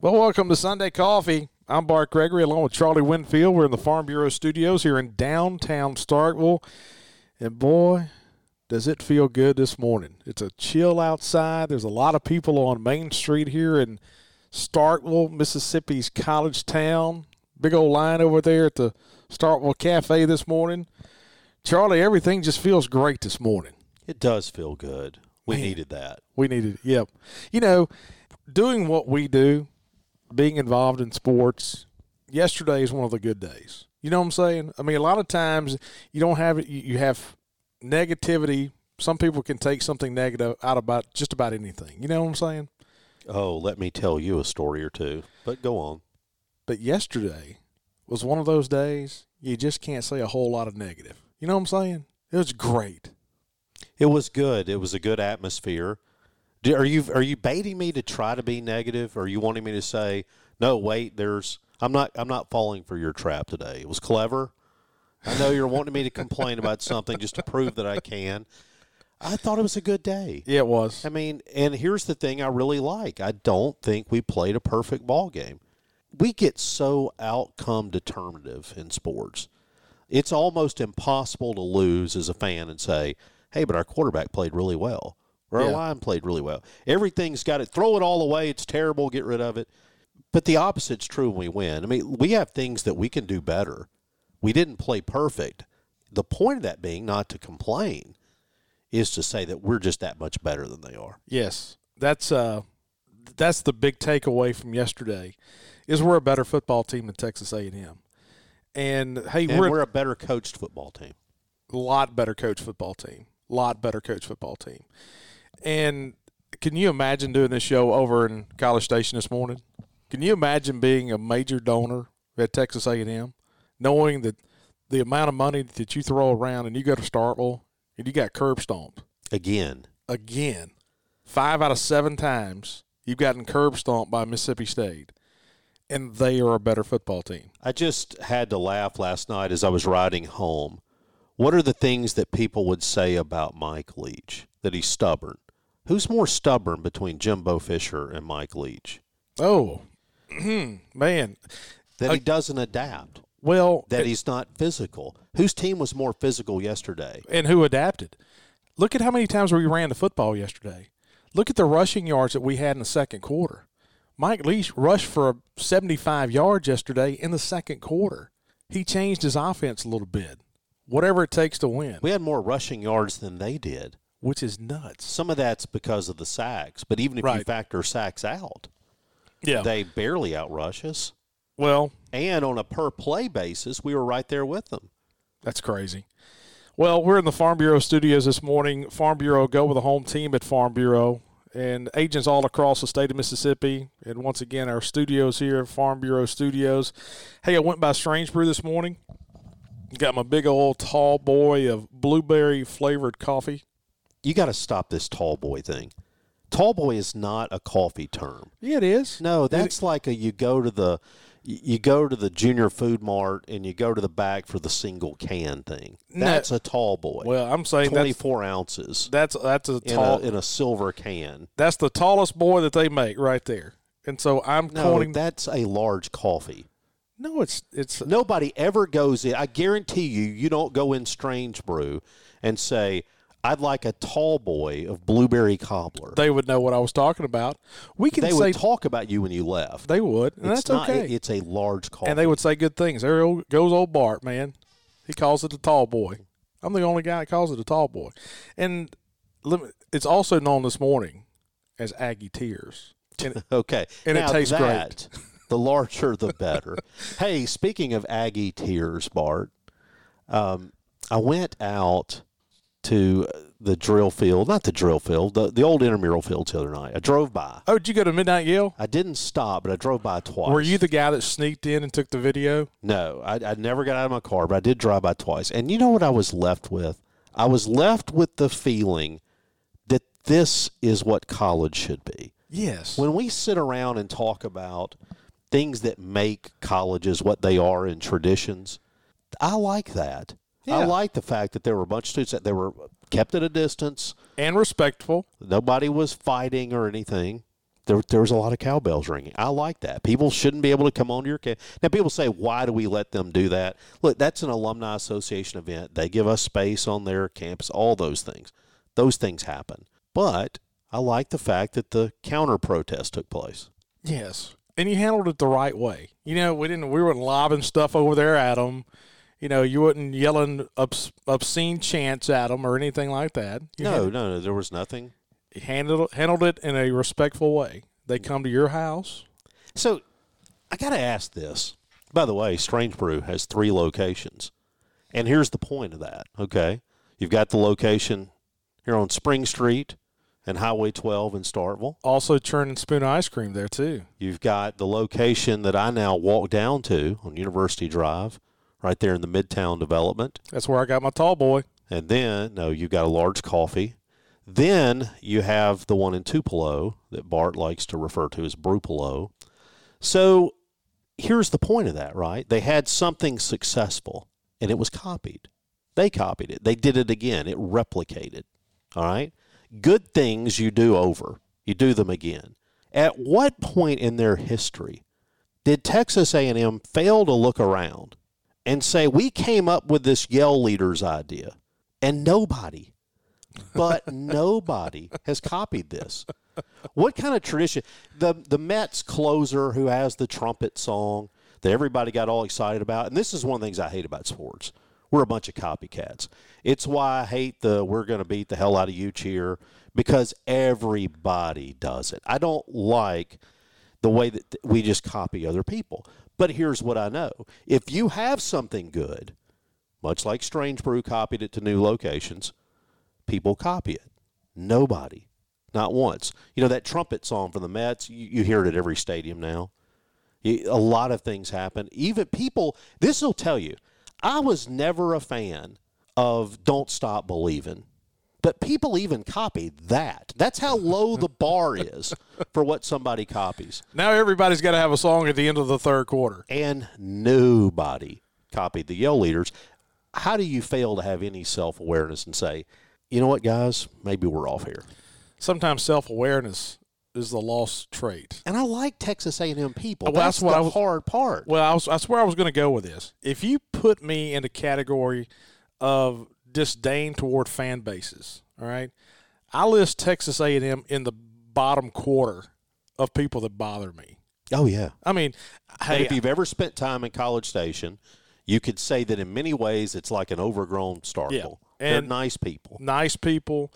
Well, welcome to Sunday Coffee. I'm Bart Gregory along with Charlie Winfield. We're in the Farm Bureau studios here in downtown Starkville. And boy, does it feel good this morning. It's a chill outside. There's a lot of people on Main Street here in Starkville, Mississippi's college town. Big old line over there at the Starkville Cafe this morning. Charlie, everything just feels great this morning. It does feel good. We Man. needed that. We needed, yep. You know, doing what we do, being involved in sports, yesterday is one of the good days. You know what I'm saying? I mean, a lot of times you don't have it, you you have negativity. Some people can take something negative out about just about anything. You know what I'm saying? Oh, let me tell you a story or two. But go on. But yesterday was one of those days you just can't say a whole lot of negative. You know what I'm saying? It was great. It was good. It was a good atmosphere. Do, are you are you baiting me to try to be negative? Or are you wanting me to say, no, wait, there's I'm not I'm not falling for your trap today. It was clever. I know you're wanting me to complain about something just to prove that I can. I thought it was a good day. Yeah, it was. I mean, and here's the thing I really like. I don't think we played a perfect ball game. We get so outcome determinative in sports. It's almost impossible to lose as a fan and say, "Hey, but our quarterback played really well. Our Yeah. line played really well. Everything's got it. Throw it all away. It's terrible. Get rid of it." But the opposite's true when we win. I mean, we have things that we can do better. We didn't play perfect. The point of that being not to complain is to say that we're just that much better than they are. Yes, that's uh, that's the big takeaway from yesterday, is we're a better football team than Texas A and M, and hey, And we're, we're, a better coached football team. a lot better coached football team, A lot better coached football team, and can you imagine doing this show over in College Station this morning? Can you imagine being a major donor at Texas A and M, knowing that the amount of money that you throw around and you go to Starkville and you got curb stomped Again, again, five out of seven times you've gotten curb stomped by Mississippi State, and they are a better football team. I just had to laugh last night as I was riding home. What are the things that people would say about Mike Leach? That he's stubborn. Who's more stubborn between Jimbo Fisher and Mike Leach? Oh, man. That Uh, he doesn't adapt. Well, That he's not physical. Whose team was more physical yesterday? and who adapted? Look at how many times we ran the football yesterday. Look at the rushing yards that we had in the second quarter. Mike Leach rushed for 75 yards yesterday in the second quarter. He changed his offense a little bit. Whatever it takes to win, We had more rushing yards than they did. Which is nuts. Some of that's because of the sacks, but even if you factor sacks out, Yeah. they barely outrush us. well, And on a per play basis, we were right there with them. That's crazy. Well, we're in the Farm Bureau studios this morning. Farm Bureau go with the home team at Farm Bureau and agents all across the state of Mississippi. And once again, our studios here, Farm Bureau Studios. Hey, I went by Strange Brew this morning. Got my big old tall boy of blueberry flavored coffee. You got to stop this tall boy thing. Tall boy is not a coffee term. Yeah, it is. No, that's like a you go to the you go to the junior food mart and you go to the back for the single can thing. No. That's a tall boy. Well, I'm saying twenty that's four ounces that's that's a in tall. a in a silver can. that's the tallest boy that they make right there. And so I'm No, quoting. that's a large coffee. no, it's it's Nobody ever goes in. I guarantee you, you don't go in Strange Brew and say, "I'd like a tall boy of blueberry cobbler." they would know what I was talking about. We can They say would talk about you when you left. they would, and it's that's not, okay. It's a large coffee. and they would say good things. There goes old Bart, man. He calls it the tall boy. I'm the only guy that calls it a tall boy. And it's also known this morning as Aggie Tears. And Okay. And it now tastes great. The larger, the better. hey, speaking of Aggie tears, Bart, um, I went out to the drill field, not the drill field, the, the old intramural field the other night. I drove by. Oh, did you go to Midnight Yell? I didn't stop, but I drove by twice. Were you the guy that sneaked in and took the video? No, I, I never got out of my car, but I did drive by twice. And you know what I was left with? I was left with the feeling that this is what college should be. Yes. When we sit around and talk about things that make colleges what they are in traditions, I like that. I like the fact that there were a bunch of students that they were kept at a distance. and respectful. Nobody was fighting or anything. There, there was a lot of cowbells ringing. I like that. People shouldn't be able to come onto your camp. Now, people say, why do we let them do that? Look, that's an alumni association event. They give us space on their campus, all those things. Those things happen. But I like the fact that the counter protest took place. Yes. And you handled it the right way. You know, we didn't we weren't lobbing stuff over there at them. You know, you wasn't yelling obs- obscene chants at them or anything like that. You No, handled, no, no, there was nothing. handled handled it in a respectful way. They come to your house. So I got to ask this. By the way, Strange Brew has three locations. And here's the point of that, okay? You've got the location here on Spring Street and Highway 12 in Starkville. Also churn and spoon ice cream there too. You've got the location that I now walk down to on University Drive, right there in the Midtown development. That's where I got my tall boy. And then, no, you've got a large coffee. Then you have the one in Tupelo that Bart likes to refer to as Brupelo. So here's the point of that, right? They had something successful and it was copied. They copied it. They did it again. It replicated. All right? Good things you do over. You do them again. At what point in their history did Texas A&M fail to look around and say we came up with this yell leaders idea and nobody but nobody has copied this. What kind of tradition? The the Mets closer who has the trumpet song that everybody got all excited about and this is one of the things I hate about sports. We're a bunch of copycats. It's why I hate the we're going to beat the hell out of you cheer because everybody does it. I don't like the way that we just copy other people. But here's what I know if you have something good, much like Strange Brew copied it to new locations, people copy it. Nobody, not once. You know, that trumpet song from the Mets, you, you hear it at every stadium now. A lot of things happen. Even people, this will tell you, I was never a fan of Don't Stop Believing. But people even copy that. That's how low the bar is for what somebody copies. Now everybody's got to have a song at the end of the third quarter. And nobody copied the Yell leaders. How do you fail to have any self awareness and say, you know what, guys, maybe we're off here? Sometimes self awareness is the lost trait. And I like Texas A&M people. Well, that's, that's what the I was- hard part. Well, I was, that's where I was going to go with this. If you put me in the category of disdain toward fan bases, all right, I list Texas A&M in the bottom quarter of people that bother me. oh yeah. I mean, hey, if you've ever spent time in College Station, you could say that in many ways it's like an overgrown Starkville. Yeah. They're nice people. nice people,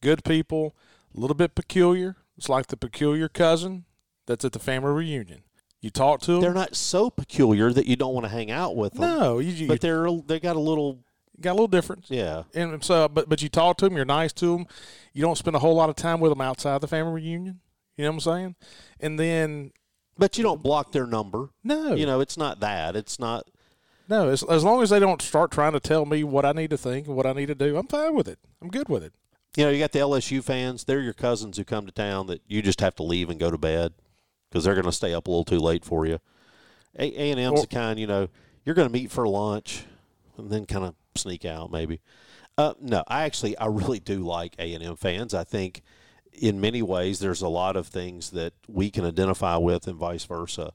good people, a little bit peculiar. It's like the peculiar cousin that's at the family reunion. You talk to them. They're not so peculiar that you don't want to hang out with them. no, you, you but they're they got a little got a little difference. yeah. And so, but but you talk to them, you're nice to them. You don't spend a whole lot of time with them outside the family reunion. You know what I'm saying? And then But you don't block their number. no, You know, it's not that. It's not no. As, as long as they don't start trying to tell me what I need to think and what I need to do, I'm fine with it. I'm good with it. you know, you got the LSU fans, they're your cousins who come to town that you just have to leave and go to bed because they're going to stay up a little too late for you. A and M's the kind, you know, you're going to meet for lunch and then kind of sneak out maybe. Uh, no, I actually I really do like A and M fans. I think in many ways there's a lot of things that we can identify with and vice versa.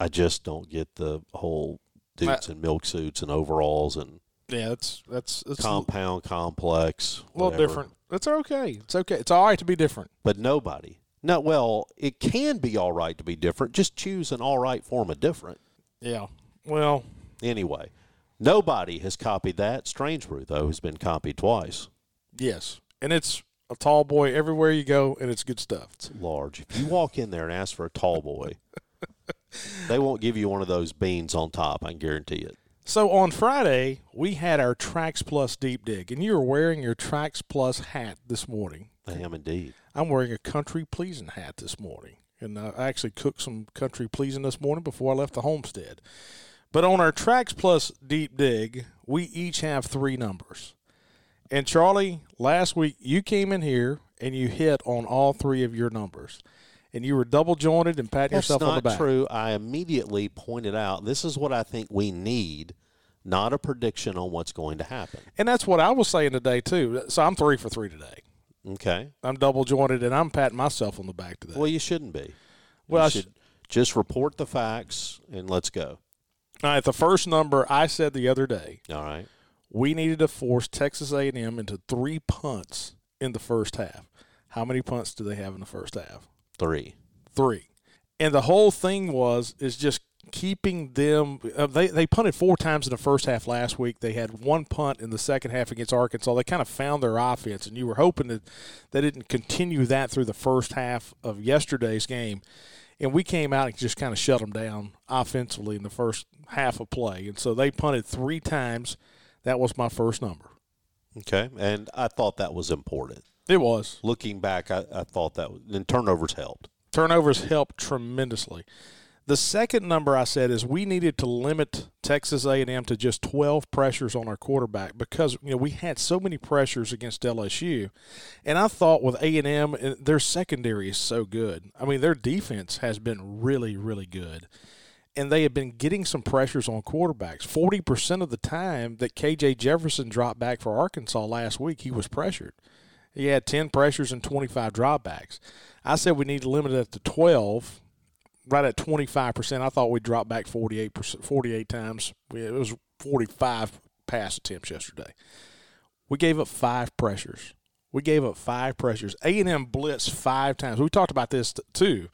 I just don't get the whole dudes in milk suits and overalls and Yeah, that's that's that's compound complex. a little whatever. different. It's okay. It's okay. It's all right to be different. But nobody. No, well, it can be all right to be different. Just choose an all right form of different. Yeah. Well, Anyway, nobody has copied that. Strange Brew, though, has been copied twice. yes, and it's a tall boy everywhere you go, and it's good stuff. It's large. If you walk in there and ask for a tall boy, they won't give you one of those beans on top. I can guarantee it. So on Friday, we had our Trax Plus deep dig, and you were wearing your Trax Plus hat this morning. I am indeed. I'm wearing a country pleasing hat this morning, and I actually cooked some country pleasing this morning before I left the homestead. But on our Trax Plus deep dig, we each have three numbers. And Charlie, last week you came in here and you hit on all three of your numbers. And you were double jointed and patting That's yourself not on the back. true. I immediately pointed out this is what I think we need, not a prediction on what's going to happen. And that's what I was saying today too. So I'm three for three today. Okay. I'm double jointed and I'm patting myself on the back today. Well, you shouldn't be. Well, you I sh- should just report the facts and let's go. All right, the first number I said the other day, All right. we needed to force Texas A&M into three punts in the first half. How many punts do they have in the first half? Three. Three. And the whole thing was is just keeping them. Uh, they they punted four times in the first half last week. They had one punt in the second half against Arkansas. They kind of found their offense, and you were hoping that they didn't continue that through the first half of yesterday's game. And we came out and just kind of shut them down offensively in the first half of play. And so they punted three times. That was my first number. Okay. And I thought that was important. It was. Looking back, I, I thought that was, and turnovers helped. Turnovers helped tremendously. The second number I said is we needed to limit Texas A&M to just 12 pressures on our quarterback because you know we had so many pressures against LSU, and I thought with A&M uh, their secondary is so good. I mean their defense has been really really good, and they have been getting some pressures on quarterbacks. 40 percent of the time that KJ Jefferson dropped back for Arkansas last week, he was pressured. He had 10 pressures and 25 dropbacks. I said we need to limit it to 12 right at 25%. I thought we'd drop back 48%, 48 times. It was 45 pass attempts yesterday. We gave up five pressures. We gave up five pressures. A&M blitzed five times. We talked about this too.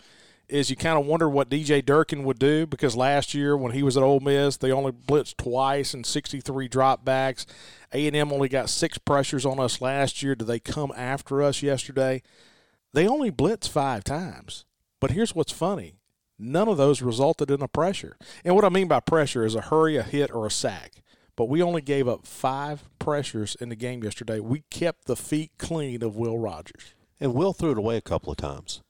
Is you kind of wonder what DJ Durkin would do because last year when he was at Ole Miss, they only blitzed twice and 63 dropbacks. A&M only got six pressures on us last year. Did they come after us yesterday? They only blitzed five times. But here's what's funny none of those resulted in a pressure. And what I mean by pressure is a hurry, a hit, or a sack. But we only gave up five pressures in the game yesterday. We kept the feet clean of Will Rogers. And Will threw it away a couple of times.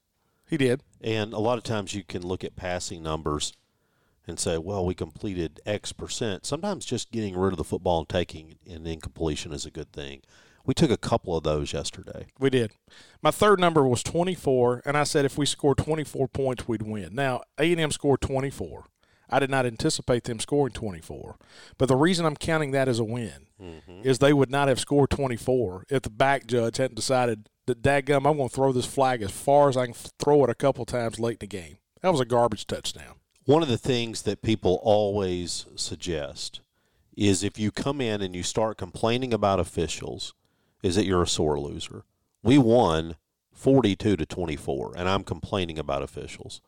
He did. And a lot of times you can look at passing numbers and say, well, we completed X percent. Sometimes just getting rid of the football and taking an incompletion is a good thing. We took a couple of those yesterday. We did. My third number was 24, and I said if we scored 24 points, we'd win. Now, A&M scored 24. I did not anticipate them scoring 24. But the reason I'm counting that as a win mm-hmm. is they would not have scored 24 if the back judge hadn't decided that, dadgum, I'm going to throw this flag as far as I can throw it a couple times late in the game. That was a garbage touchdown. One of the things that people always suggest is if you come in and you start complaining about officials, is that you're a sore loser. We won 42 to 24, and I'm complaining about officials.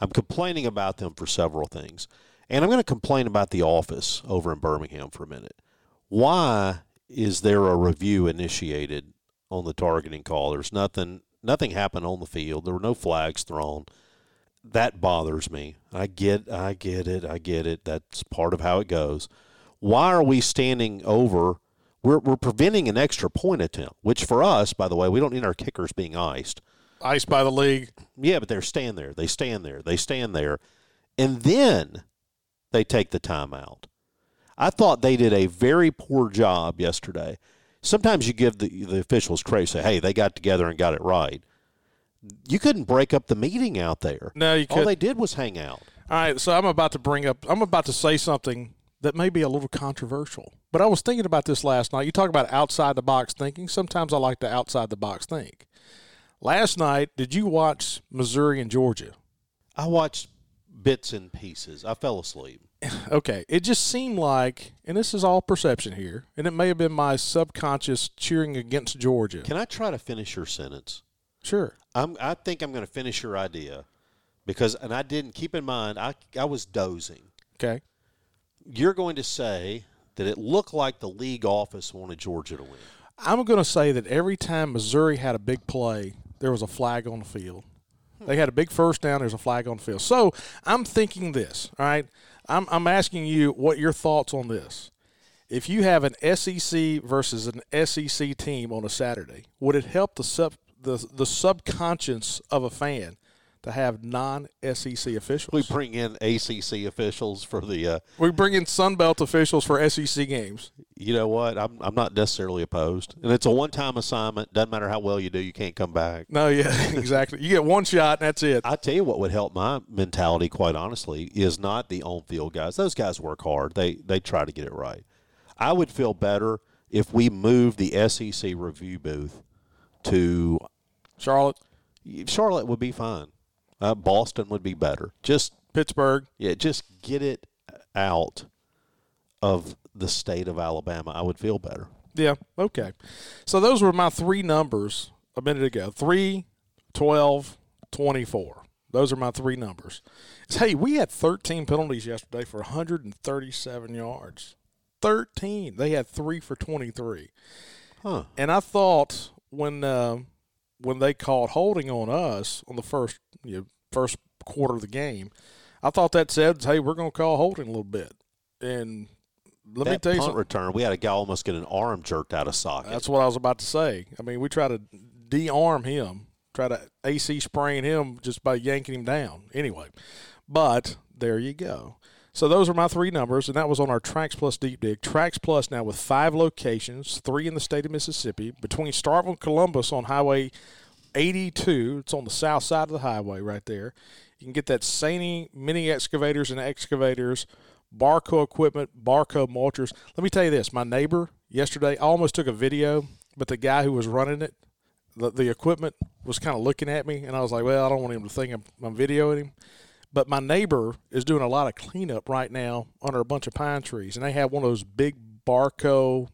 I'm complaining about them for several things. And I'm going to complain about the office over in Birmingham for a minute. Why is there a review initiated on the targeting call? There's nothing nothing happened on the field. There were no flags thrown. That bothers me. I get I get it. I get it. That's part of how it goes. Why are we standing over we're, we're preventing an extra point attempt, which for us, by the way, we don't need our kickers being iced. Iced by the league. Yeah, but they're stand there. They stand there. They stand there. And then they take the timeout. I thought they did a very poor job yesterday. Sometimes you give the, the officials credit, say, hey, they got together and got it right. You couldn't break up the meeting out there. No, you All couldn't. All they did was hang out. All right, so I'm about to bring up, I'm about to say something that may be a little controversial. But I was thinking about this last night. You talk about outside the box thinking. Sometimes I like to outside the box think. Last night, did you watch Missouri and Georgia? I watched bits and pieces. I fell asleep. Okay, it just seemed like, and this is all perception here, and it may have been my subconscious cheering against Georgia. Can I try to finish your sentence? Sure. I'm, I think I'm going to finish your idea because, and I didn't keep in mind, I, I was dozing. Okay. You're going to say that it looked like the league office wanted Georgia to win. I'm going to say that every time Missouri had a big play, there was a flag on the field. They had a big first down. There's a flag on the field. So I'm thinking this. All right, I'm I'm asking you what your thoughts on this. If you have an SEC versus an SEC team on a Saturday, would it help the sub the the subconscious of a fan to have non-SEC officials? We bring in ACC officials for the. Uh, we bring in Sunbelt officials for SEC games. You know what? I'm I'm not necessarily opposed, and it's a one-time assignment. Doesn't matter how well you do, you can't come back. No, yeah, exactly. You get one shot, and that's it. I tell you what would help my mentality, quite honestly, is not the on-field guys. Those guys work hard. They they try to get it right. I would feel better if we moved the SEC review booth to Charlotte. Charlotte would be fine. Uh, Boston would be better. Just Pittsburgh. Yeah, just get it out of the state of Alabama. I would feel better. Yeah. Okay. So those were my three numbers a minute ago 3, 12, 24. Those are my three numbers. Hey, we had 13 penalties yesterday for 137 yards. 13. They had three for 23. Huh. And I thought when uh, when they called holding on us on the first you know, first quarter of the game, I thought that said, "Hey, we're going to call holding a little bit." And let that me tell you punt something. return, we had a guy almost get an arm jerked out of socket. That's what I was about to say. I mean, we try to de-arm him, try to AC spraying him just by yanking him down. Anyway, but there you go. So those are my three numbers, and that was on our Trax Plus Deep Dig. Trax Plus now with five locations, three in the state of Mississippi, between Starkville and Columbus on Highway 82. It's on the south side of the highway right there. You can get that SANY mini excavators and excavators, Barko equipment, Barko mulchers. Let me tell you this: my neighbor yesterday I almost took a video, but the guy who was running it, the, the equipment was kind of looking at me, and I was like, "Well, I don't want him to think I'm, I'm videoing him." But my neighbor is doing a lot of cleanup right now under a bunch of pine trees, and they have one of those big Barko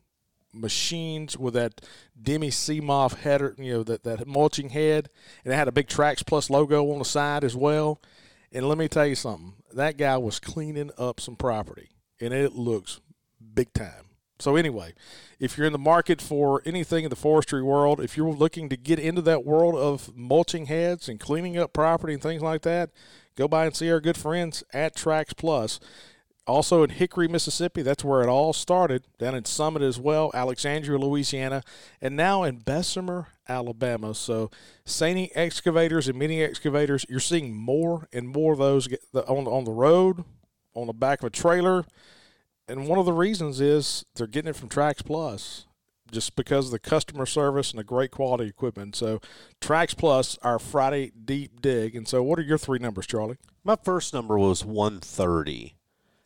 machines with that Denis Cimaf header, you know, that, that mulching head, and it had a big Trax Plus logo on the side as well. And let me tell you something, that guy was cleaning up some property, and it looks big time. So anyway, if you're in the market for anything in the forestry world, if you're looking to get into that world of mulching heads and cleaning up property and things like that, go by and see our good friends at Trax Plus. Also in Hickory, Mississippi, that's where it all started. Down in Summit as well, Alexandria, Louisiana, and now in Bessemer, Alabama. So, SANY excavators and mini excavators, you're seeing more and more of those on on the road, on the back of a trailer, and one of the reasons is they're getting it from Trax Plus just because of the customer service and the great quality equipment. So, Trax Plus, our Friday deep dig. And so, what are your three numbers, Charlie? My first number was 130,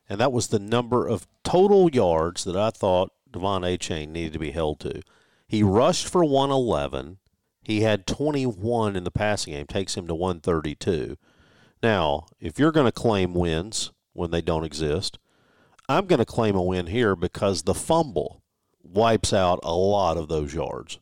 and that was the number of total yards that I thought Devon Achane needed to be held to. He rushed for 111. He had 21 in the passing game, takes him to 132. Now, if you're going to claim wins when they don't exist, I'm going to claim a win here because the fumble wipes out a lot of those yards.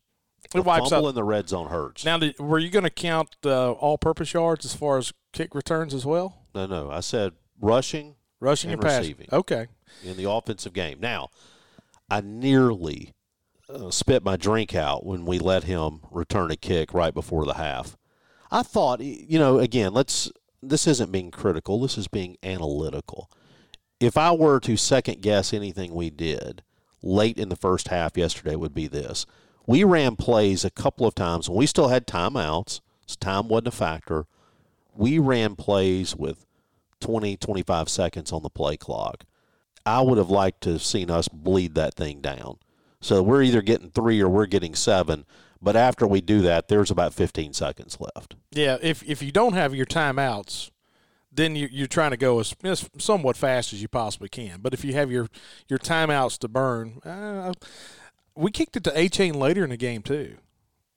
The It wipes fumble out. in the red zone hurts. Now, did, were you going to count uh, all-purpose yards as far as kick returns as well? no, no, I said rushing Rushing And and, passing. receiving. Okay. in the offensive game. Now, I nearly uh, spit my drink out when we let him return a kick right before the half. I thought, you know, again, let's. This isn't being critical. This is being analytical. If I were to second guess anything we did late in the first half yesterday, would be this: we ran plays a couple of times when we still had timeouts. So time wasn't a factor. We ran plays with 20, 25 seconds on the play clock. I would have liked to have seen us bleed that thing down. So we're either getting three or we're getting seven. But after we do that, there's about 15 seconds left. Yeah, if if you don't have your timeouts, then you, you're trying to go as, as somewhat fast as you possibly can. But if you have your your timeouts to burn, uh, we kicked it to Achane later in the game too.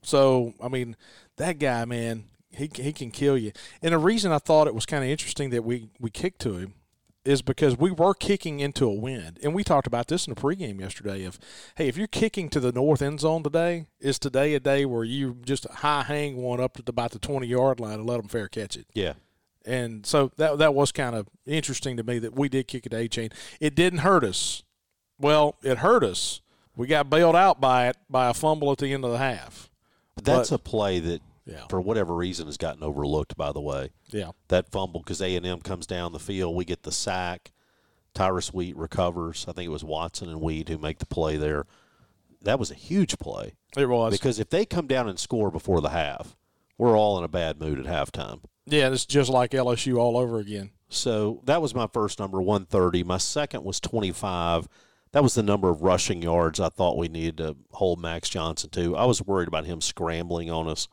So I mean, that guy, man, he he can kill you. And the reason I thought it was kind of interesting that we we kicked to him is because we were kicking into a wind, and we talked about this in the pregame yesterday. Of hey, if you're kicking to the north end zone today, is today a day where you just high hang one up to about the twenty yard line and let them fair catch it? Yeah. And so that that was kind of interesting to me that we did kick it to Achane. It didn't hurt us. Well, it hurt us. We got bailed out by it by a fumble at the end of the half. But that's But- a play that, Yeah. for whatever reason, has gotten overlooked, by the way. Yeah. That fumble because A&M comes down the field. We get the sack. Tyrus Wheat recovers. I think it was Watson and Wheat who make the play there. That was a huge play It was. because if they come down and score before the half, we're all in a bad mood at halftime. Yeah, it's just like LSU all over again. So that was my first number, 130. My second was 25. That was the number of rushing yards I thought we needed to hold Max Johnson to. I was worried about him scrambling on us.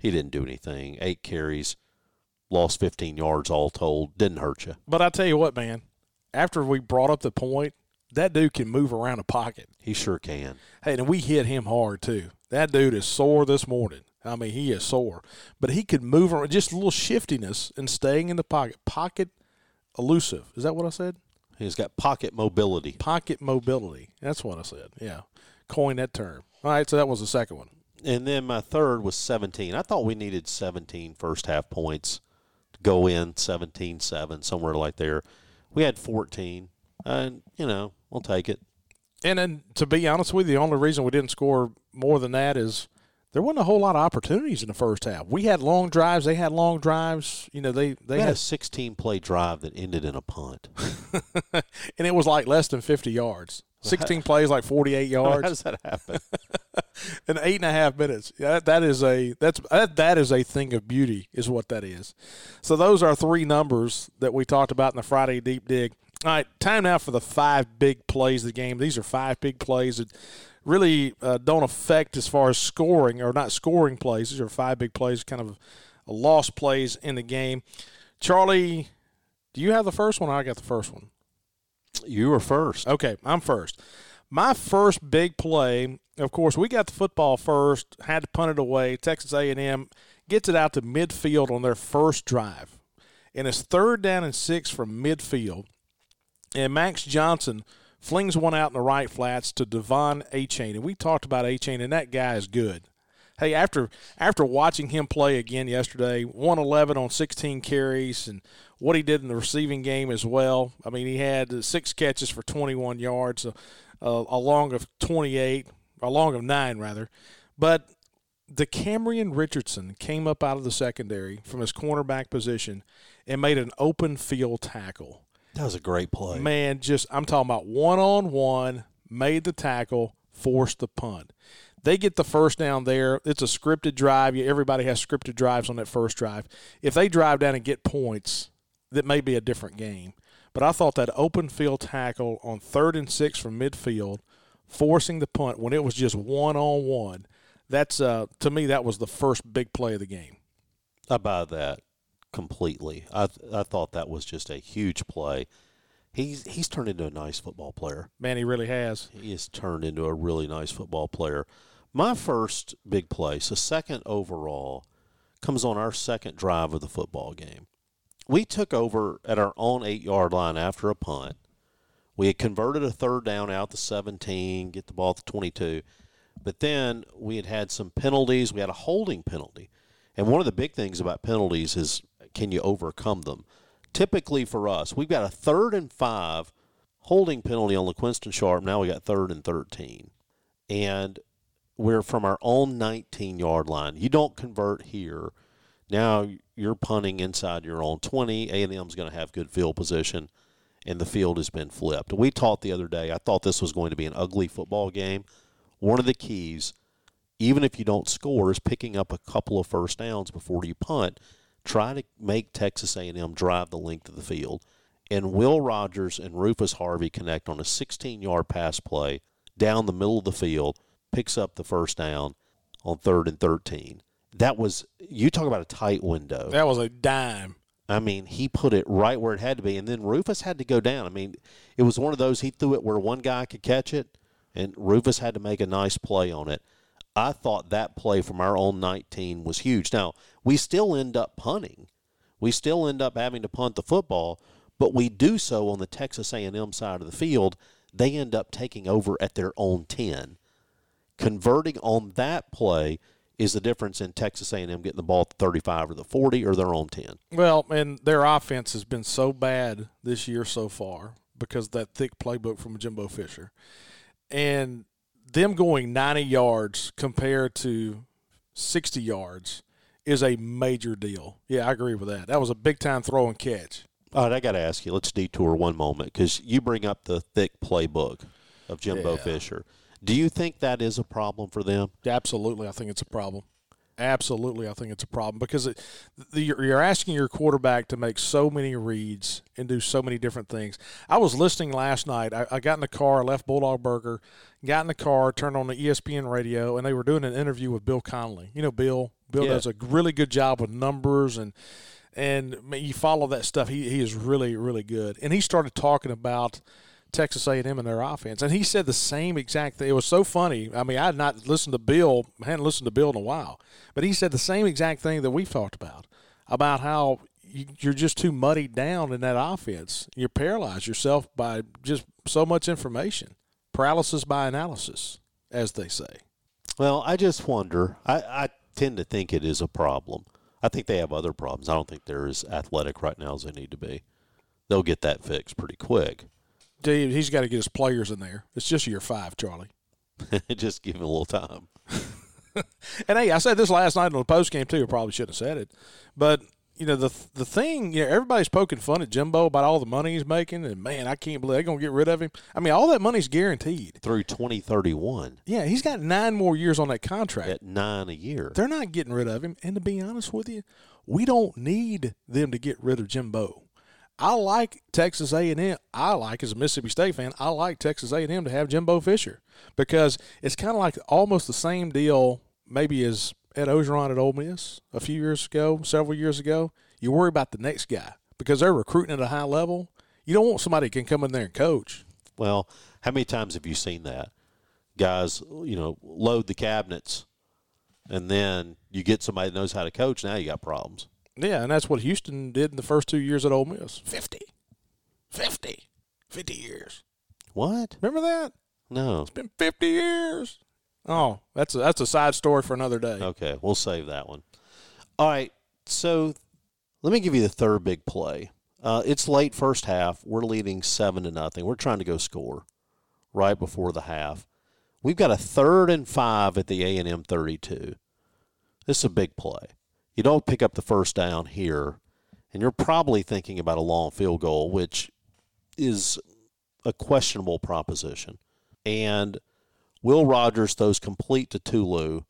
He didn't do anything. Eight carries, lost 15 yards all told. Didn't hurt you. But I tell you what, man, after we brought up the point, that dude can move around a pocket. He sure can. Hey, and we hit him hard too. That dude is sore this morning. I mean, he is sore, but he could move around. Just a little shiftiness and staying in the pocket. Pocket elusive. Is that what I said? He's got pocket mobility. Pocket mobility. That's what I said. Yeah, coin that term. All right, so that was the second one. And then my third was 17. I thought we needed 17 first half points to go in 17 7, somewhere like there. We had 14. And, you know, we'll take it. And then, to be honest with you, the only reason we didn't score more than that is there wasn't a whole lot of opportunities in the first half. We had long drives. They had long drives. You know, they they had had, a 16 play drive that ended in a punt. and it was like less than fifty yards. Sixteen plays, like forty-eight yards. How does that happen? in eight and a half minutes. That, that is a that's that, that is a thing of beauty, is what that is. So those are three numbers that we talked about in the Friday deep dig. All right, time now for the five big plays of the game. These are five big plays that really uh, don't affect as far as scoring or not scoring plays. These are five big plays, kind of lost plays in the game. Charlie, do you have the first one? Or I got the first one. You were first. Okay, I'm first. My first big play, of course, we got the football first, had to punt it away. Texas A&M gets it out to midfield on their first drive. And it's third down and six from midfield. And Max Johnson flings one out in the right flats to Devon Achane. And we talked about Achane, and that guy is good. Hey, after after watching him play again yesterday, 111 on 16 carries and what he did in the receiving game as well. I mean, he had six catches for 21 yards, uh, uh, a, a, a long of 28, a long of nine rather. But Decamerion Richardson came up out of the secondary from his cornerback position and made an open field tackle. That was a great play. Man, just I'm talking about one on one, made the tackle, forced the punt. They get the first down there. It's a scripted drive. Everybody has scripted drives on that first drive. If they drive down and get points, that may be a different game. But I thought that open field tackle on third and six from midfield, forcing the punt when it was just one on one, that's uh, to me that was the first big play of the game. I buy that completely. I I thought that was just a huge play. He's he's turned into a nice football player. Man, he really has. He has turned into a really nice football player. My first big play, so second overall, comes on our second drive of the football game. We took over at our own eight yard line after a punt. We had converted a third down out to 17, get the ball to 22. But then we had had some penalties. We had a holding penalty. And one of the big things about penalties is can you overcome them? Typically for us, we've got a third and five holding penalty on LaQuinston Sharp. Now we got third and 13. And we're from our own 19 yard line. You don't convert here. Now you're punting inside your own 20. A&M's going to have good field position, and the field has been flipped. We talked the other day. I thought this was going to be an ugly football game. One of the keys, even if you don't score, is picking up a couple of first downs before you punt. Try to make Texas A&M drive the length of the field. And Will Rogers and Rufus Harvey connect on a 16-yard pass play down the middle of the field, picks up the first down on third and 13. That was you talk about a tight window. That was a dime. I mean, he put it right where it had to be, and then Rufus had to go down. I mean, it was one of those he threw it where one guy could catch it, and Rufus had to make a nice play on it. I thought that play from our own 19 was huge. Now we still end up punting, we still end up having to punt the football, but we do so on the Texas A&M side of the field. They end up taking over at their own 10. Converting on that play is the difference in Texas A&M getting the ball at the 35 or the 40 or their own 10. Well, and their offense has been so bad this year so far because that thick playbook from Jimbo Fisher. And them going 90 yards compared to 60 yards is a major deal. Yeah, I agree with that. That was a big time throw and catch. All right, I got to ask you. Let's detour one moment because you bring up the thick playbook of Jimbo Yeah. Fisher. Do you think that is a problem for them? Absolutely, I think it's a problem. Absolutely, I think it's a problem because it, the, you're, asking your quarterback to make so many reads and do so many different things. I was listening last night. I, I got in the car, left Bulldog Burger, got in the car, turned on the ESPN radio, and they were doing an interview with Bill Connelly. You know, Bill. Bill Yeah. does a really good job with numbers and and man, you follow that stuff. He he is really really good. And he started talking about Texas A&M and their offense, and he said the same exact thing. It was so funny. I mean, I had not listened to Bill, I hadn't listened to Bill in a while, but he said the same exact thing that we've talked about about how you, you're just too muddied down in that offense. You paralyze yourself by just so much information, paralysis by analysis, as they say. Well, I just wonder. I, I tend to think it is a problem. I think they have other problems. I don't think they're as athletic right now as they need to be. They'll get that fixed pretty quick. Dude, he's got to get his players in there. It's just year five, Charlie. just give him a little time. And hey, I said this last night on the post game too. I probably shouldn't have said it, but you know the the thing. You know, everybody's poking fun at Jimbo about all the money he's making, and man, I can't believe they're gonna get rid of him. I mean, all that money's guaranteed. Through 2031 Yeah, he's got nine more years on that contract. at nine a year. They're not getting rid of him. And to be honest with you, we don't need them to get rid of Jimbo. I like Texas A&M. I like as a Mississippi State fan. I like Texas A&M to have Jimbo Fisher because it's kind of like almost the same deal, maybe as Ed Orgeron at Ole Miss a few years ago, several years ago. You worry about the next guy because they're recruiting at a high level. You don't want somebody who can come in there and coach. Well, how many times have you seen that? Guys, you know, load the cabinets and then you get somebody that knows how to coach, now you got problems. Yeah, and that's what Houston did in the first two years at Ole Miss. 50. 50. 50 years. What? Remember that? No. It's been 50 years. Oh, that's a, that's a side story for another day. Okay, we'll save that one. All right, so let me give you the third big play. Uh, it's late first half. We're leading seven to nothing. We're trying to go score right before the half. We've got a third and five at the A and M thirty-two. This is a big play. You don't pick up the first down here, and you're probably thinking about a long field goal, which is a questionable proposition. And Will Rogers throws complete to Tulu,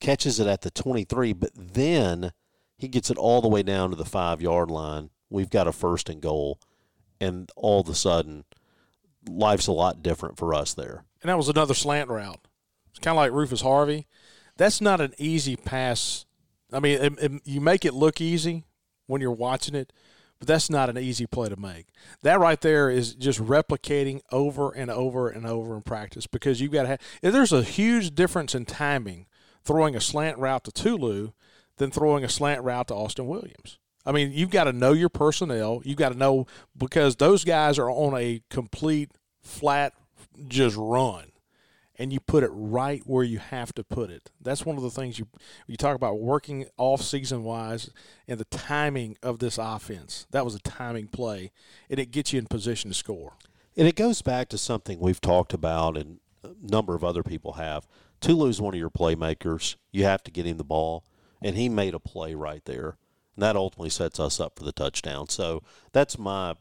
catches it at the 23, but then he gets it all the way down to the five yard line. We've got a first and goal, and all of a sudden, life's a lot different for us there. And that was another slant route. It's kind of like Rufus Harvey. That's not an easy pass. I mean, it, it- you make it look easy when you're watching it, but that's not an easy play to make. That right there is just replicating over and over and over in practice because you've got to have. There's a huge difference in timing throwing a slant route to Tulu than throwing a slant route to Austin Williams. I mean, you've got to know your personnel. You've got to know because those guys are on a complete flat just run and you put it right where you have to put it. That's one of the things you you talk about working off season wise and the timing of this offense. That was a timing play, and it gets you in position to score. And it goes back to something we've talked about, and a number of other people have. Tulu's one of your playmakers. You have to get him the ball, and he made a play right there. And that ultimately sets us up for the touchdown. So that's my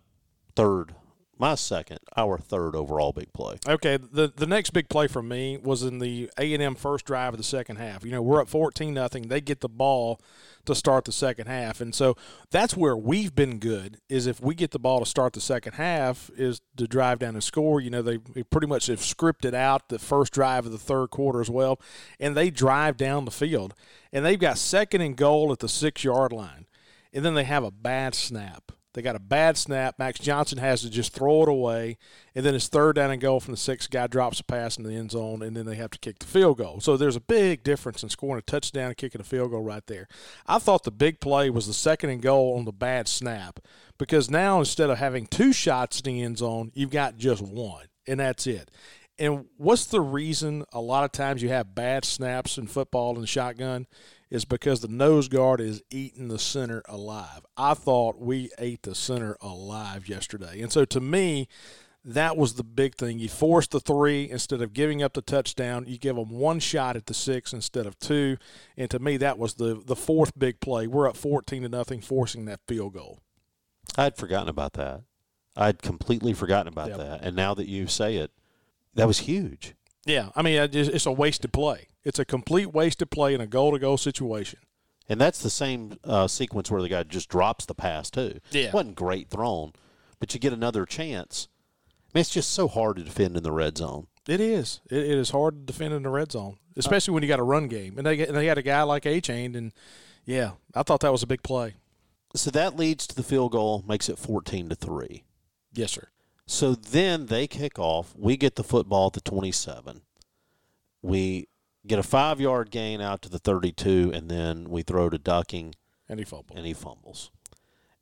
third, my second, our third overall big play. Okay, the the next big play for me was in the A and M first drive of the second half. You know, we're up fourteen nothing. They get the ball to start the second half, and so that's where we've been good. Is if we get the ball to start the second half, is to drive down and score. You know, they, they pretty much have scripted out the first drive of the third quarter as well, and they drive down the field, and they've got second and goal at the six yard line, and then they have a bad snap. They got a bad snap. Max Johnson has to just throw it away, and then it's third down and goal from the sixth guy drops a pass in the end zone, and then they have to kick the field goal. So there's a big difference in scoring a touchdown and kicking a field goal right there. I thought the big play was the second and goal on the bad snap because now instead of having two shots in the end zone, you've got just one, and that's it. And what's the reason a lot of times you have bad snaps in football and shotgun? Is because the nose guard is eating the center alive. I thought we ate the center alive yesterday. And so to me, that was the big thing. You force the three instead of giving up the touchdown. You give them one shot at the six instead of two. And to me, that was the the fourth big play. We're up fourteen to nothing, forcing that field goal. I'd forgotten about that. I'd completely forgotten about Yep. that. And now that you say it, that was huge. Yeah, I mean, it's a wasted play. It's a complete wasted play in a goal to goal situation. And that's the same uh, sequence where the guy just drops the pass too. Yeah. wasn't great thrown, but you get another chance. I mean, it's just so hard to defend in the red zone. It is. It, it is hard to defend in the red zone, especially when you got a run game. And they and they had a guy like Achane, and yeah, I thought that was a big play. So that leads to the field goal, makes it fourteen to three. Yes, sir. So then they kick off. We get the football at the 27. We get a five yard gain out to the 32, and then we throw to Ducking, And he fumbled. and he fumbles.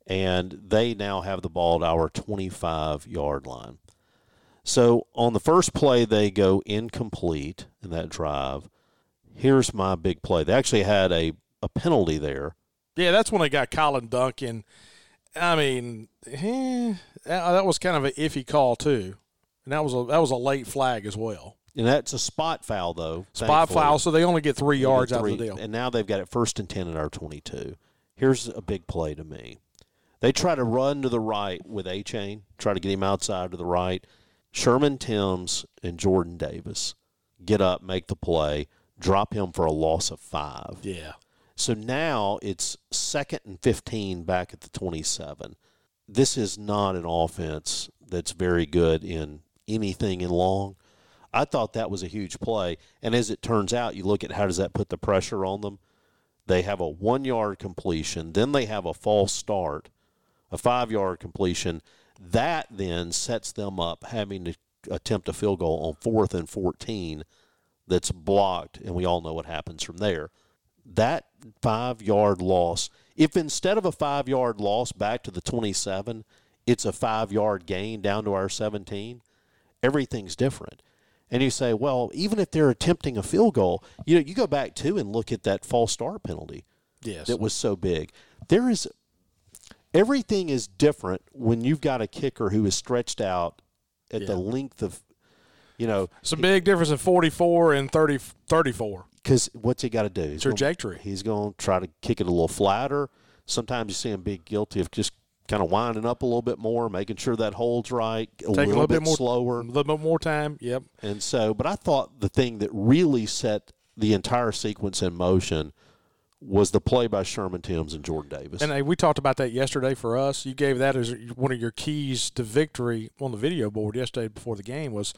And they now have the ball at our 25 yard line. So on the first play, they go incomplete in that drive. Here's my big play. They actually had a, a penalty there. Yeah, that's when they got Collin Duncan. I mean, eh, that that was kind of an iffy call too, and that was a that was a late flag as well. And that's a spot foul, though. Spot thankfully. foul, so they only get three They yards get out of the deal. And now they've got it first and 10 at our 22. Here's a big play to me. They try to run to the right with Achane, try to get him outside to the right. Sherman Timms and Jordan Davis get up, make the play, drop him for a loss of five. Yeah, So now it's second and 15 back at the 27. This is not an offense that's very good in anything in long. I thought that was a huge play. And as it turns out, you look at how does that put the pressure on them? They have a one yard completion, then they have a false start, a five yard completion. That then sets them up having to attempt a field goal on fourth and 14 that's blocked, and we all know what happens from there that five yard loss, if instead of a five yard loss back to the 27, it's a five yard gain down to our 17, everything's different. And you say, well, even if they're attempting a field goal, you know, you go back to and look at that false start penalty yes, that was so big. There is everything is different when you've got a kicker who is stretched out at the length of, you know, it's a big difference in forty four and 30, 34. because what's he got to do? He's gonna- Trajectory. he's going to try to kick it a little flatter. Sometimes you see him be guilty of just kind of winding up a little bit more, making sure that holds right, a, Take little, a little bit, bit more slower. a little bit more time. Yep. And so, but I thought the thing that really set the entire sequence in motion was the play by Sherman Timms and Jordan Davis. And hey, we talked about that yesterday for us. You gave that as one of your keys to victory on the video board yesterday before the game was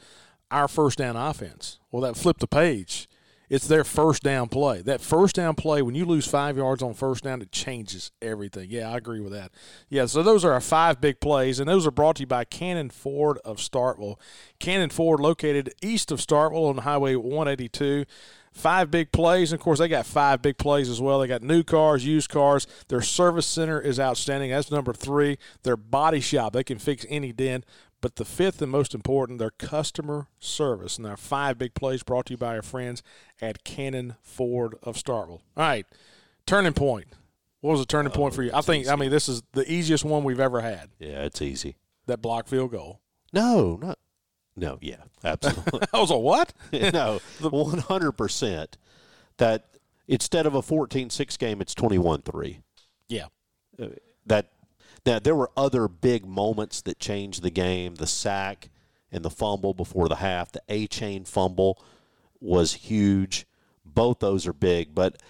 our first down offense. Well, that flipped the page. It's their first down play. That first down play, when you lose five yards on first down, it changes everything. Yeah, I agree with that. Yeah, so those are our five big plays, and those are brought to you by Cannon Ford of Starkville. Cannon Ford, located east of Starkville on Highway 182 five big plays. And of course, they got five big plays as well. They got new cars, used cars. Their service center is outstanding. That's number three. Their body shop, they can fix any dent. But the fifth and most important, their customer service. And our five big plays brought to you by our friends at Cannon Ford of Starkville. All right, turning point. What was the turning point oh, for you? I think, I mean, this is the easiest one we've ever had. yeah, it's easy. That block field goal. No, not. No, yeah, absolutely. I was a what? no, one hundred percent. That instead of a 14-6 game, it's 21-3. Yeah. Uh, that now there were other big moments that changed the game. The sack and the fumble before the half the Achane fumble was huge. Both those are big but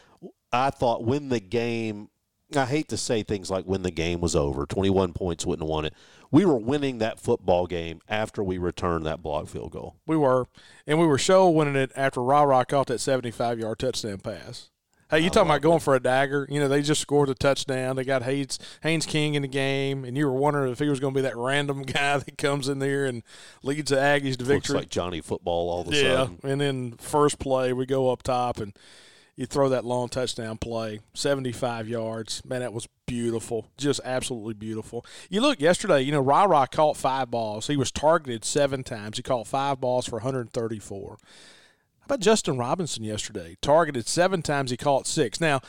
i thought when the game i hate to say things like when the game was over 21 points wouldn't have won it. We were winning that football game after we returned that block field goal. We were, and we were show winning it after Ra Ra caught that seventy-five yard touchdown pass. Hey, you talking about going for a dagger? You know, they just scored a touchdown. They got Haynes, Haynes King in the game, and you were wondering if he was going to be that random guy that comes in there and leads the Aggies to looks victory. like johnny football all of a yeah, sudden and then first play we go up top and you throw that long touchdown play, seventy-five yards. Man, that was beautiful, just absolutely beautiful. You look yesterday, you know, Ra Ra caught five balls. He was targeted seven times. He caught five balls for 134. How about Justin Robinson yesterday? Targeted seven times. He caught six. Now,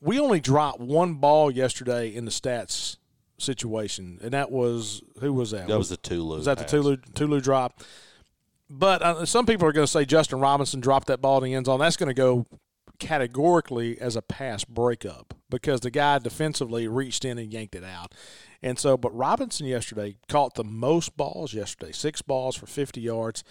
we only dropped one ball yesterday in the stats situation, and that was who was that? that was the Tulu Was that the pass. Tulu Tulu drop? But uh, some people are going to say Justin Robinson dropped that ball in the end zone. That's going to go categorically as a pass breakup because the guy defensively reached in and yanked it out. And so, but Robinson yesterday caught the most balls yesterday, six balls for 50 yards.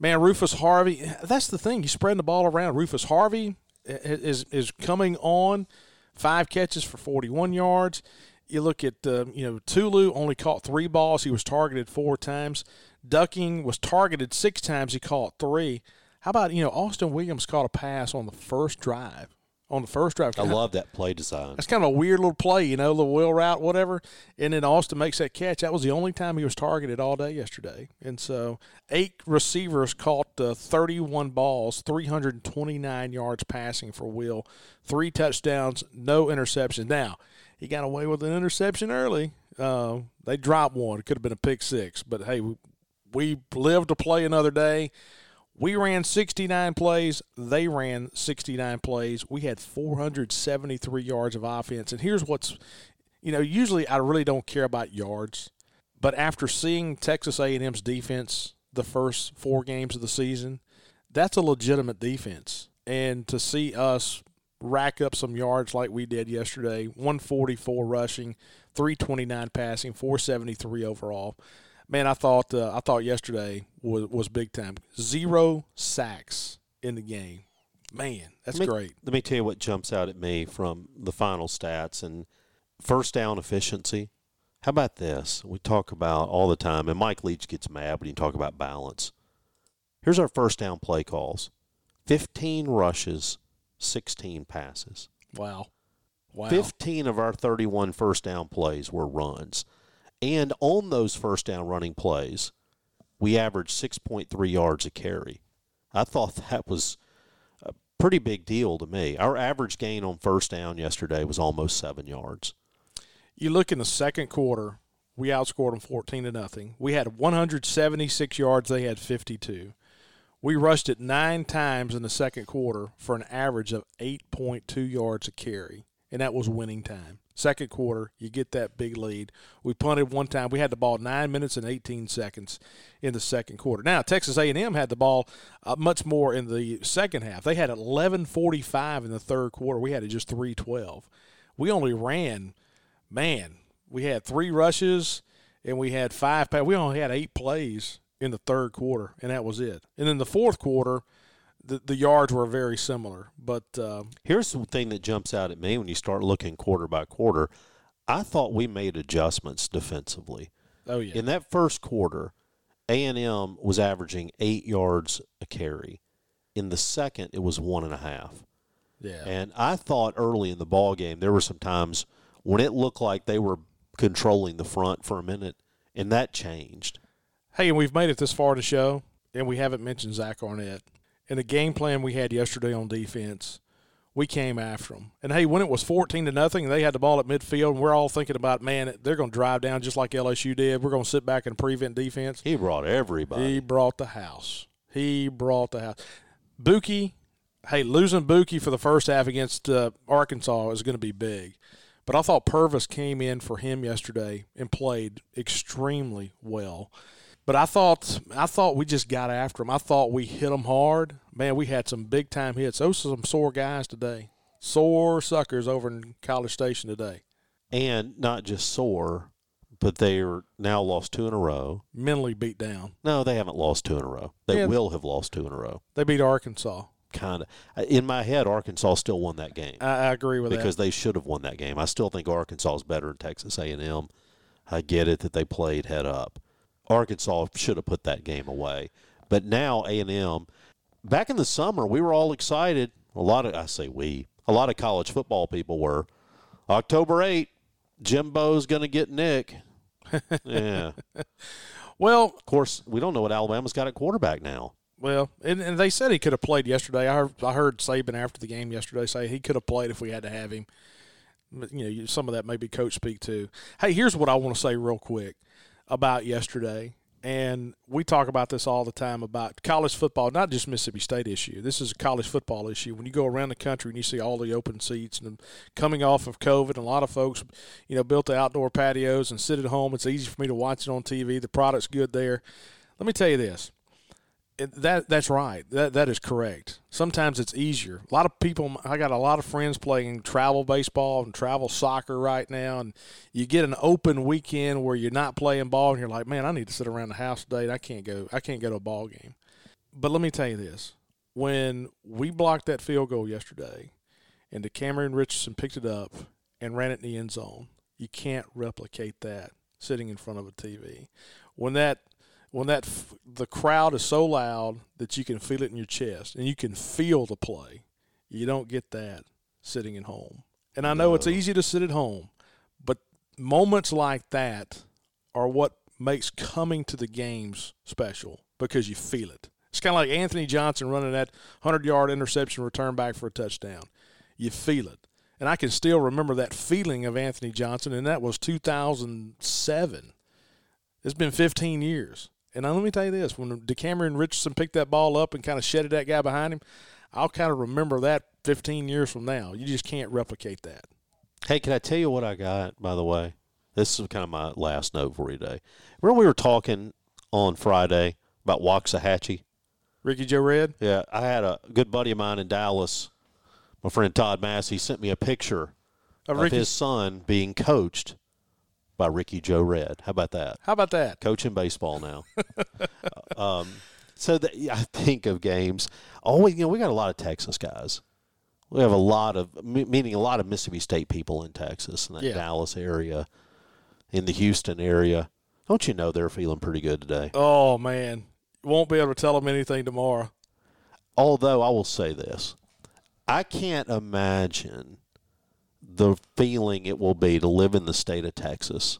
Man, Rufus Harvey, that's the thing. He's spreading the ball around. Rufus Harvey is is coming on, five catches for 41 yards. You look at uh, you know Tulu only caught three balls. He was targeted four times. Ducking was targeted six times. He caught three. How about you know Austin Williams caught a pass on the first drive? On the first drive, I love that play design. That's kind of a weird little play, you know, the wheel route, whatever. And then Austin makes that catch. That was the only time he was targeted all day yesterday. And so eight receivers caught uh, 31 balls, 329 yards passing for Will, three touchdowns, no interceptions. Now he got away with an interception early. Uh, they dropped one. It could have been a pick six, but hey, we, we live to play another day. We ran 69 plays. They ran 69 plays. We had 473 yards of offense. And here's what's, you know, usually I really don't care about yards, but after seeing Texas A&M's defense the first four games of the season, that's a legitimate defense. And to see us rack up some yards like we did yesterday, 144 rushing, 329 passing, 473 overall man, I thought uh, I thought yesterday was was big time. Zero sacks in the game. Man, that's let me, great. Let me tell you what jumps out at me from the final stats and first down efficiency. How about this? We talk about all the time, and Mike Leach gets mad when you talk about balance. Here's our first down play calls 15 rushes, 16 passes. Wow. Wow. 15 of our 31 first down plays were runs. And on those first down running plays, we averaged 6.3 yards a carry. I thought that was a pretty big deal to me. Our average gain on first down yesterday was almost seven yards. You look in the second quarter, we outscored them 14 to nothing. We had 176 yards, they had 52. We rushed it nine times in the second quarter for an average of 8.2 yards a carry, and that was winning time second quarter, you get that big lead. We punted one time. We had the ball nine minutes and 18 seconds in the second quarter. Now Texas A&M had the ball uh, much more in the second half. They had 11:45 in the third quarter. We had it just 3:12. We only ran, man. We had three rushes and we had five. We only had eight plays in the third quarter, and that was it. And then the fourth quarter the, the yards were very similar. But uh, here's the thing that jumps out at me when you start looking quarter by quarter. I thought we made adjustments defensively. Oh yeah. In that first quarter, A and M was averaging eight yards a carry. In the second, it was one and a half. Yeah. And I thought early in the ball game there were some times when it looked like they were controlling the front for a minute, and that changed. Hey, and we've made it this far to show, and we haven't mentioned Zach Arnett in the game plan we had yesterday on defense, we came after them. And hey, when it was 14 to nothing, they had the ball at midfield, and we're all thinking about, man, they're going to drive down just like LSU did. We're going to sit back and prevent defense. He brought everybody. He brought the house. He brought the house. Buki, hey, losing Buki for the first half against uh, Arkansas is going to be big. But I thought Purvis came in for him yesterday and played extremely well. But I thought I thought we just got after them. I thought we hit them hard. Man, we had some big time hits. Those are some sore guys today. Sore suckers over in College Station today. And not just sore, but they are now lost two in a row. Mentally beat down. No, they haven't lost two in a row. They Yeah. will have lost two in a row. They beat Arkansas. Kind of. In my head, Arkansas still won that game I, I agree with that. because that. they should have won that game. I still think Arkansas is better than Texas A&M. I get it that they played head up. Arkansas should have put that game away. But now A&M back in the summer we were all excited. A lot of I say we, a lot of college football people were. October 8, Jimbo's going to get Nick. yeah. Well, Of course, we don't know what Alabama's got at quarterback now. well, and, and they said he could have played yesterday. I heard, I heard Saban after the game yesterday say he could have played if we had to have him. But, you know, some of that maybe coach speak too. Hey, here's what I want to say real quick about yesterday. And we talk about this all the time about college football, not just Mississippi State issue. This is a college football issue. When you go around the country and you see all the open seats and coming off of COVID, a lot of folks, you know, built the outdoor patios and sit at home. It's easy for me to watch it on TV. The product's good there. Let me tell you this that that's right. That that is correct. Sometimes it's easier. A lot of people. I got a lot of friends playing travel baseball and travel soccer right now, and you get an open weekend where you're not playing ball, and you're like, man, I need to sit around the house today. And I can't go. I can't go to a ball game. But let me tell you this: when we blocked that field goal yesterday, and the Decamerion Richardson picked it up and ran it in the end zone, you can't replicate that sitting in front of a TV. When that when that f- the crowd is so loud that you can feel it in your chest and you can feel the play. You don't get that sitting at home. And I know no. it's easy to sit at home, but moments like that are what makes coming to the games special because you feel it. It's kind of like Anthony Johnson running that 100 yard interception return back for a touchdown. You feel it. And I can still remember that feeling of Anthony Johnson, and that was 2007. It's been 15 years. And uh, let me tell you this: when Decamerion Richardson picked that ball up and kind of shedded that guy behind him, I'll kind of remember that 15 years from now. You just can't replicate that. Hey, can I tell you what I got? By the way, this is kind of my last note for you today. Remember we were talking on Friday about Waxahachie? Ricky Joe Red? Yeah, I had a good buddy of mine in Dallas, my friend Todd Massey, sent me a picture of, of his son being coached by Ricky Joe Red. How about that? How about that? Coaching baseball now. um, so that, I think of games. Always, you know, we got a lot of Texas guys. We have a lot of, meaning a lot of Mississippi State people in Texas, in that yeah. Dallas area, in the Houston area. Don't you know they're feeling pretty good today? Oh man, won't be able to tell them anything tomorrow. Although I will say this, I can't imagine the feeling it will be to live in the state of Texas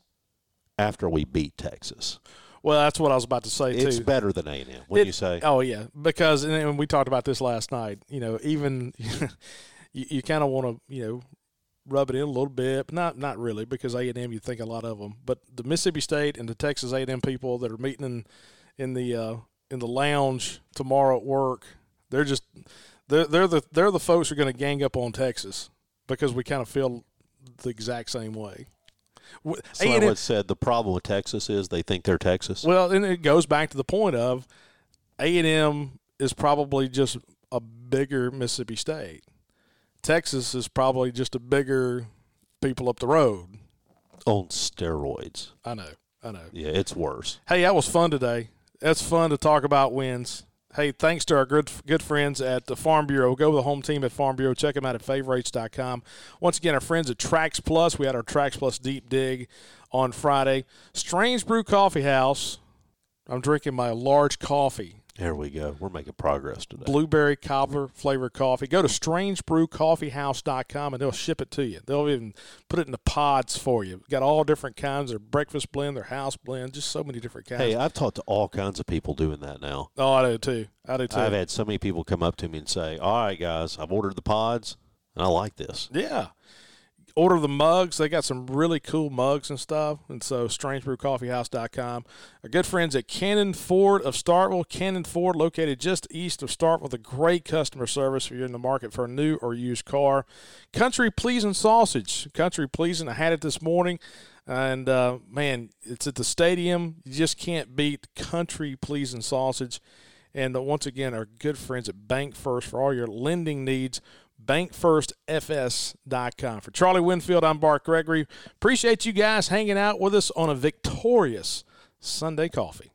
after we beat Texas. Well, that's what I was about to say it's too. It's better than A and M. What do you say? Oh yeah, because and we talked about this last night. You know, even you, you kind of want to you know rub it in a little bit, but not not really because A and M you think a lot of them. But the Mississippi State and the Texas A and M people that are meeting in in the uh, in the lounge tomorrow at work, they're just they're they're the they're the folks who are going to gang up on Texas because we kind of feel the exact same way. So I once said the problem with Texas is they think they're Texas. Well, and it goes back to the point of A and M is probably just a bigger Mississippi State. Texas is probably just a bigger people up the road. On steroids. I know. I know. Yeah, it's worse. Hey, that was fun today. That's fun to talk about wins. Hey, thanks to our good good friends at the Farm Bureau. Go with the home team at Farm Bureau. Check them out at favorites.com. Once again, our friends at Trax Plus. We had our Trax Plus deep dig on Friday. Strange Brew Coffee House. I'm drinking my large coffee there we go. We're making progress today. Blueberry cobbler flavored coffee. Go to strangebrewcoffeehouse.com and they'll ship it to you. They'll even put it in the pods for you. Got all different kinds. Their breakfast blend, their house blend, just so many different kinds. Hey, I've talked to all kinds of people doing that now. Oh, I do too. I do too. I've had so many people come up to me and say, "All right, guys, I've ordered the pods and I like this." Yeah order the mugs. They got some really cool mugs and stuff. And so, strangebrewcoffeehouse.com. Our good friends at Cannon Ford of Starkville. Cannon Ford, located just east of Starkville, with a great customer service if you're in the market for a new or used car. Country Pleasing Sausage. Country Pleasing. I had it this morning. And uh, man, it's at the stadium. You just can't beat Country Pleasing Sausage. And uh, once again, our good friends at Bank First for all your lending needs bankfirstfs.com. For Charlie Winfield, I'm Bart Gregory. Appreciate you guys hanging out with us on a victorious Sunday coffee.